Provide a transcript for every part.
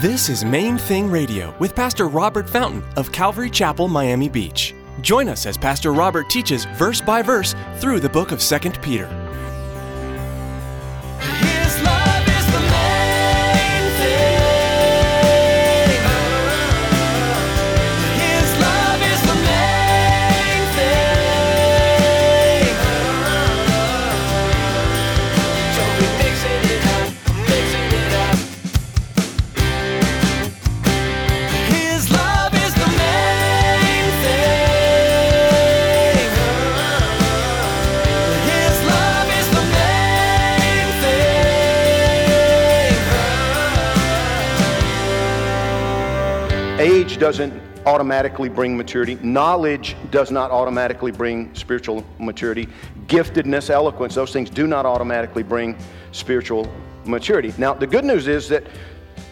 This is Main Thing Radio with Pastor Robert Fountain of Calvary Chapel, Miami Beach. Join us as Pastor Robert teaches verse by verse through the book of 2 Peter. Age doesn't automatically bring maturity. Knowledge does not automatically bring spiritual maturity. Giftedness, eloquence, those things do not automatically bring spiritual maturity. Now, the good news is that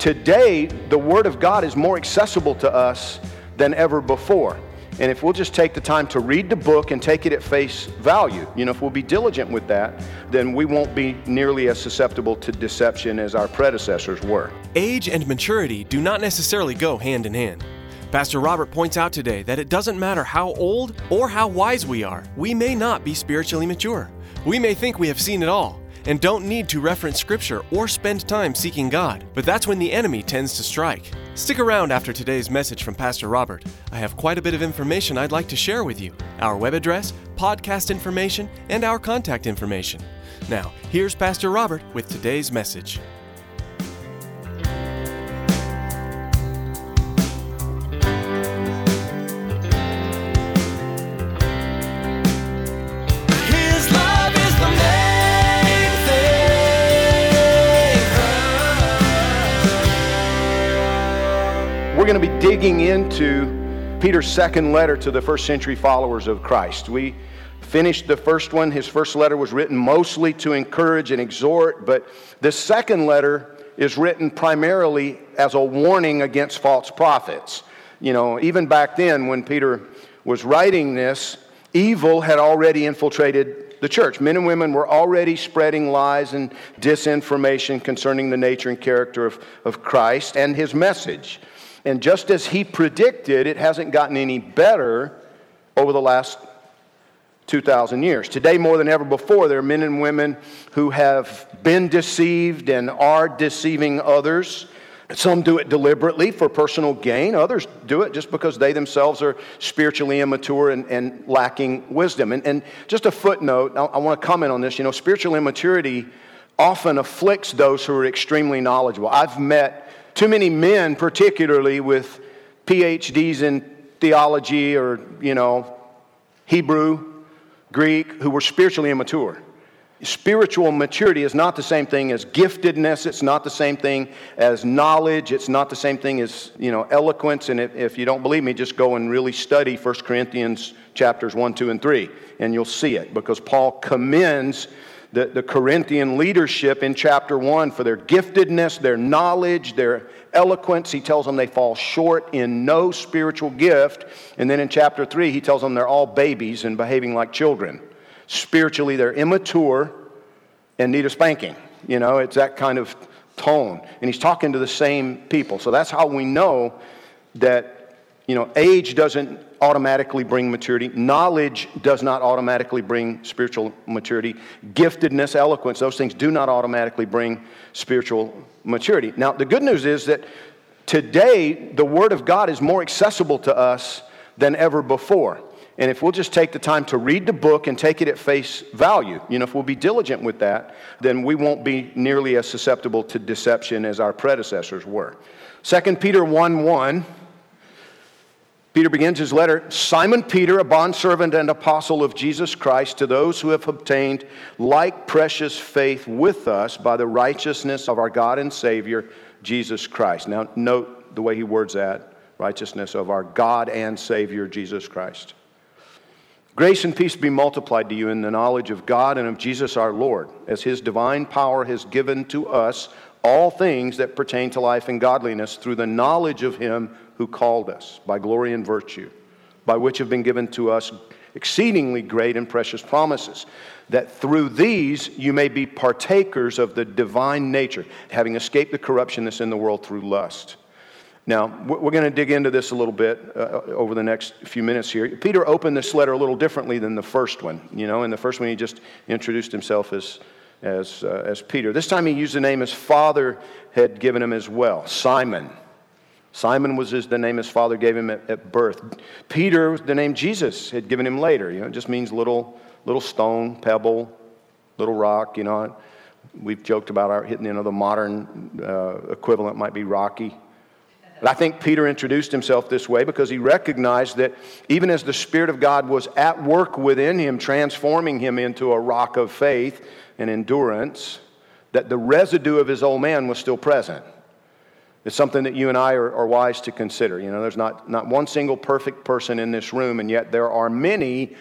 today the Word of God is more accessible to us than ever before. And if we'll just take the time to read the book and take it at face value, you know, if we'll be diligent with that, then we won't be nearly as susceptible to deception as our predecessors were. Age and maturity do not necessarily go hand in hand. Pastor Robert points out today that it doesn't matter how old or how wise we are, we may not be spiritually mature. We may think we have seen it all and don't need to reference Scripture or spend time seeking God, but that's when the enemy tends to strike. Stick around after today's message from Pastor Robert. I have quite a bit of information I'd like to share with you our web address, podcast information, and our contact information. Now, here's Pastor Robert with today's message. We're going to be digging into Peter's second letter to the first century followers of Christ. We finished the first one. His first letter was written mostly to encourage and exhort, but the second letter is written primarily as a warning against false prophets. You know, even back then when Peter was writing this, evil had already infiltrated the church. Men and women were already spreading lies and disinformation concerning the nature and character of, of Christ and his message. And just as he predicted, it hasn't gotten any better over the last 2,000 years. Today, more than ever before, there are men and women who have been deceived and are deceiving others. Some do it deliberately for personal gain, others do it just because they themselves are spiritually immature and, and lacking wisdom. And, and just a footnote, I, I want to comment on this. You know, spiritual immaturity often afflicts those who are extremely knowledgeable. I've met too many men, particularly with PhDs in theology or, you know, Hebrew, Greek, who were spiritually immature. Spiritual maturity is not the same thing as giftedness. It's not the same thing as knowledge. It's not the same thing as, you know, eloquence. And if, if you don't believe me, just go and really study 1 Corinthians chapters 1, 2, and 3, and you'll see it because Paul commends the, the Corinthian leadership in chapter 1 for their giftedness, their knowledge, their eloquence. He tells them they fall short in no spiritual gift. And then in chapter 3, he tells them they're all babies and behaving like children. Spiritually, they're immature and need a spanking. You know, it's that kind of tone. And he's talking to the same people. So that's how we know that, you know, age doesn't automatically bring maturity. Knowledge does not automatically bring spiritual maturity. Giftedness, eloquence, those things do not automatically bring spiritual maturity. Now, the good news is that today the Word of God is more accessible to us than ever before. And if we'll just take the time to read the book and take it at face value, you know, if we'll be diligent with that, then we won't be nearly as susceptible to deception as our predecessors were. 2 Peter 1 1. Peter begins his letter Simon Peter, a bondservant and apostle of Jesus Christ, to those who have obtained like precious faith with us by the righteousness of our God and Savior, Jesus Christ. Now, note the way he words that righteousness of our God and Savior, Jesus Christ. Grace and peace be multiplied to you in the knowledge of God and of Jesus our Lord, as his divine power has given to us all things that pertain to life and godliness through the knowledge of him who called us by glory and virtue, by which have been given to us exceedingly great and precious promises, that through these you may be partakers of the divine nature, having escaped the corruption that's in the world through lust. Now, we're going to dig into this a little bit uh, over the next few minutes here. Peter opened this letter a little differently than the first one. You know, in the first one, he just introduced himself as, as, uh, as Peter. This time, he used the name his father had given him as well Simon. Simon was his, the name his father gave him at, at birth. Peter, the name Jesus had given him later. You know, it just means little, little stone, pebble, little rock. You know, we've joked about our hitting, you know, the modern uh, equivalent might be Rocky. But I think Peter introduced himself this way because he recognized that even as the Spirit of God was at work within him, transforming him into a rock of faith and endurance, that the residue of his old man was still present. It's something that you and I are, are, wise to consider. You know, there's not, not one single perfect person in this room, and yet there are many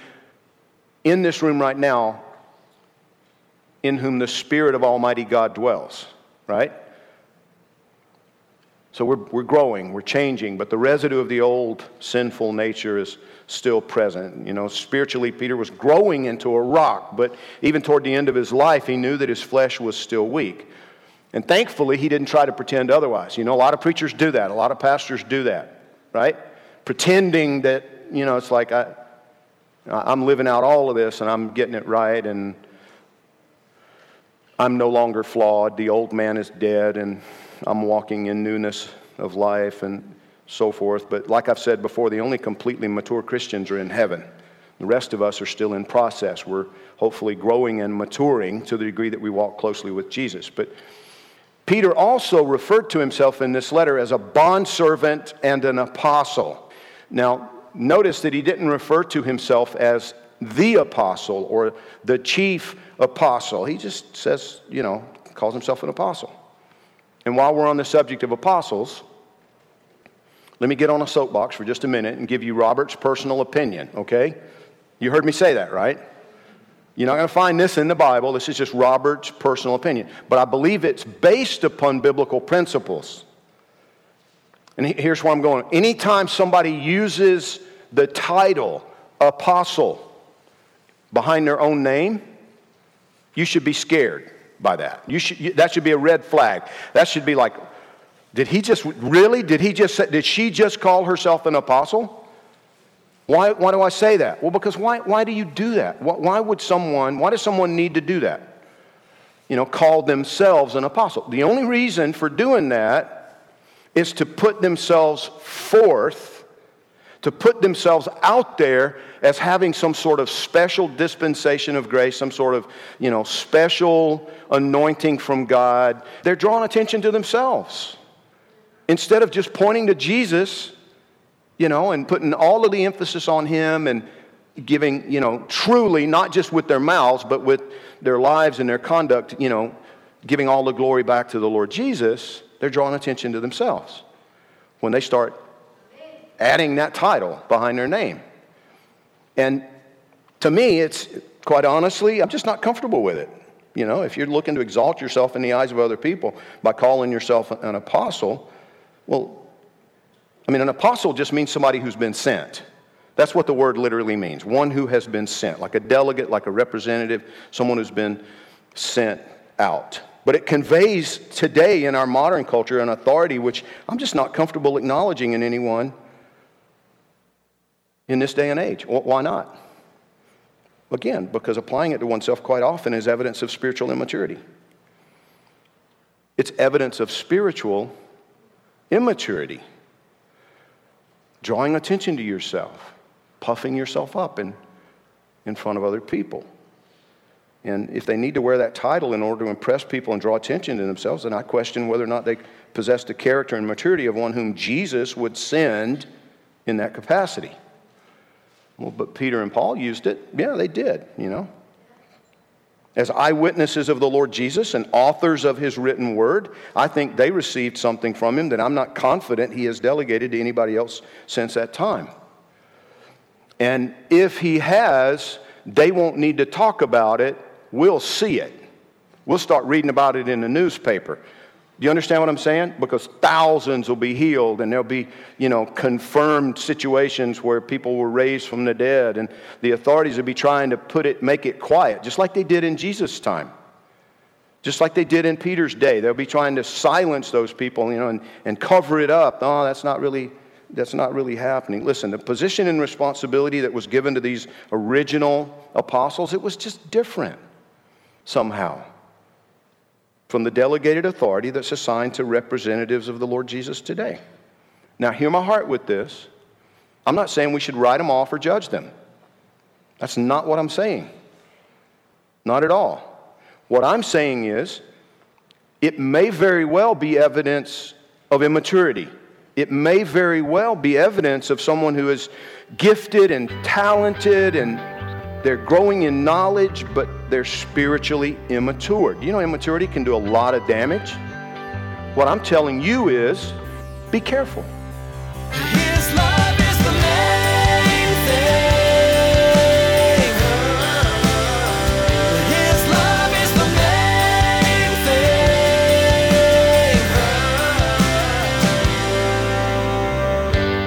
in this room right now in whom the Spirit of Almighty God dwells, right? So we're, we're growing, we're changing, but the residue of the old sinful nature is still present. You know, spiritually, Peter was growing into a rock, but even toward the end of his life, he knew that his flesh was still weak. And thankfully, he didn't try to pretend otherwise. You know, a lot of preachers do that, a lot of pastors do that, right? Pretending that, you know, it's like I, I'm living out all of this and I'm getting it right and I'm no longer flawed. The old man is dead and I'm walking in newness of life and so forth. But like I've said before, the only completely mature Christians are in heaven. The rest of us are still in process. We're hopefully growing and maturing to the degree that we walk closely with Jesus. But Peter also referred to himself in this letter as a bondservant and an apostle. Now, notice that he didn't refer to himself as the apostle or the chief apostle. He just says, you know, calls himself an apostle. And while we're on the subject of apostles, let me get on a soapbox for just a minute and give you Robert's personal opinion, okay? You heard me say that, right? You're not going to find this in the Bible. This is just Robert's personal opinion. But I believe it's based upon biblical principles. And here's where I'm going. Anytime somebody uses the title apostle behind their own name, you should be scared by that. You should, that should be a red flag. That should be like, did he just, really? Did he just, did she just call herself an apostle? Why, why do I say that? Well, because why, why do you do that? Why, why would someone, why does someone need to do that? You know, call themselves an apostle. The only reason for doing that is to put themselves forth, to put themselves out there as having some sort of special dispensation of grace, some sort of, you know, special anointing from God. They're drawing attention to themselves. Instead of just pointing to Jesus you know, and putting all of the emphasis on Him and giving, you know, truly, not just with their mouths, but with their lives and their conduct, you know, giving all the glory back to the Lord Jesus, they're drawing attention to themselves when they start adding that title behind their name. And to me, it's quite honestly, I'm just not comfortable with it. You know, if you're looking to exalt yourself in the eyes of other people by calling yourself an apostle, well, I mean, an apostle just means somebody who's been sent. That's what the word literally means one who has been sent, like a delegate, like a representative, someone who's been sent out. But it conveys today in our modern culture an authority which I'm just not comfortable acknowledging in anyone in this day and age. Why not? Again, because applying it to oneself quite often is evidence of spiritual immaturity. It's evidence of spiritual immaturity drawing attention to yourself, puffing yourself up in, in front of other people. And if they need to wear that title in order to impress people and draw attention to themselves, then I question whether or not they possess the character and maturity of one whom Jesus would send in that capacity. Well, but Peter and Paul used it. Yeah, they did, you know as eyewitnesses of the Lord Jesus and authors of his written word, I think they received something from him that I'm not confident he has delegated to anybody else since that time. And if he has, they won't need to talk about it. We'll see it. We'll start reading about it in the newspaper. Do you understand what I'm saying? Because thousands will be healed and there'll be, you know, confirmed situations where people were raised from the dead and the authorities will be trying to put it, make it quiet, just like they did in Jesus' time. Just like they did in Peter's day. They'll be trying to silence those people, you know, and, and cover it up. Oh, that's not really that's not really happening. Listen, the position and responsibility that was given to these original apostles, it was just different somehow from the delegated authority that's assigned to representatives of the Lord Jesus today. Now, hear my heart with this. I'm not saying we should write them off or judge them. That's not what I'm saying. Not at all. What I'm saying is, it may very well be evidence of immaturity. It may very well be evidence of someone who is gifted and talented and they're growing in knowledge, but they're spiritually immature. You know, immaturity can do a lot of damage. What I'm telling you is be careful. His love is the main thing. His love is the main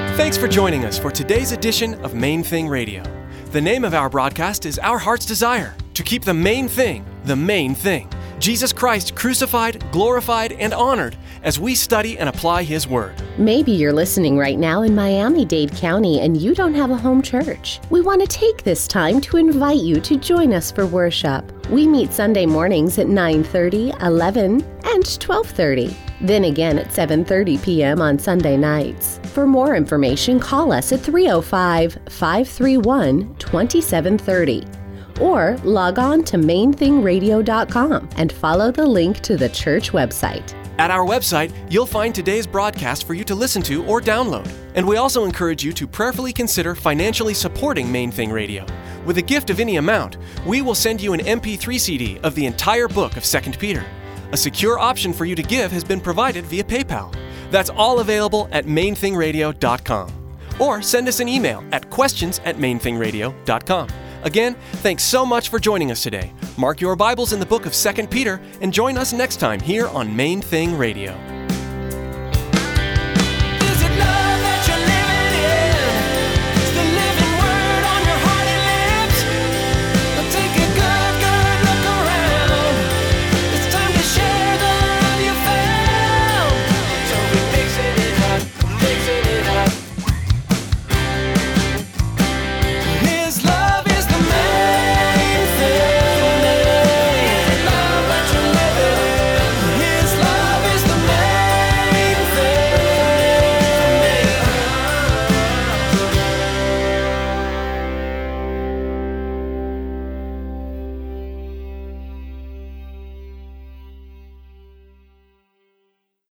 thing. Thanks for joining us for today's edition of Main Thing Radio. The name of our broadcast is Our Heart's Desire to keep the main thing the main thing Jesus Christ crucified, glorified, and honored as we study and apply His Word. Maybe you're listening right now in Miami Dade County and you don't have a home church. We want to take this time to invite you to join us for worship. We meet Sunday mornings at 9:30, 11, and 12:30. Then again at 7:30 p.m. on Sunday nights. For more information, call us at 305-531-2730 or log on to mainthingradio.com and follow the link to the church website. At our website, you'll find today's broadcast for you to listen to or download. And we also encourage you to prayerfully consider financially supporting Main Thing Radio. With a gift of any amount, we will send you an MP3 CD of the entire book of 2 Peter. A secure option for you to give has been provided via PayPal. That's all available at mainthingradio.com. Or send us an email at questions at mainthingradio.com. Again, thanks so much for joining us today. Mark your Bibles in the book of 2 Peter and join us next time here on Main Thing Radio.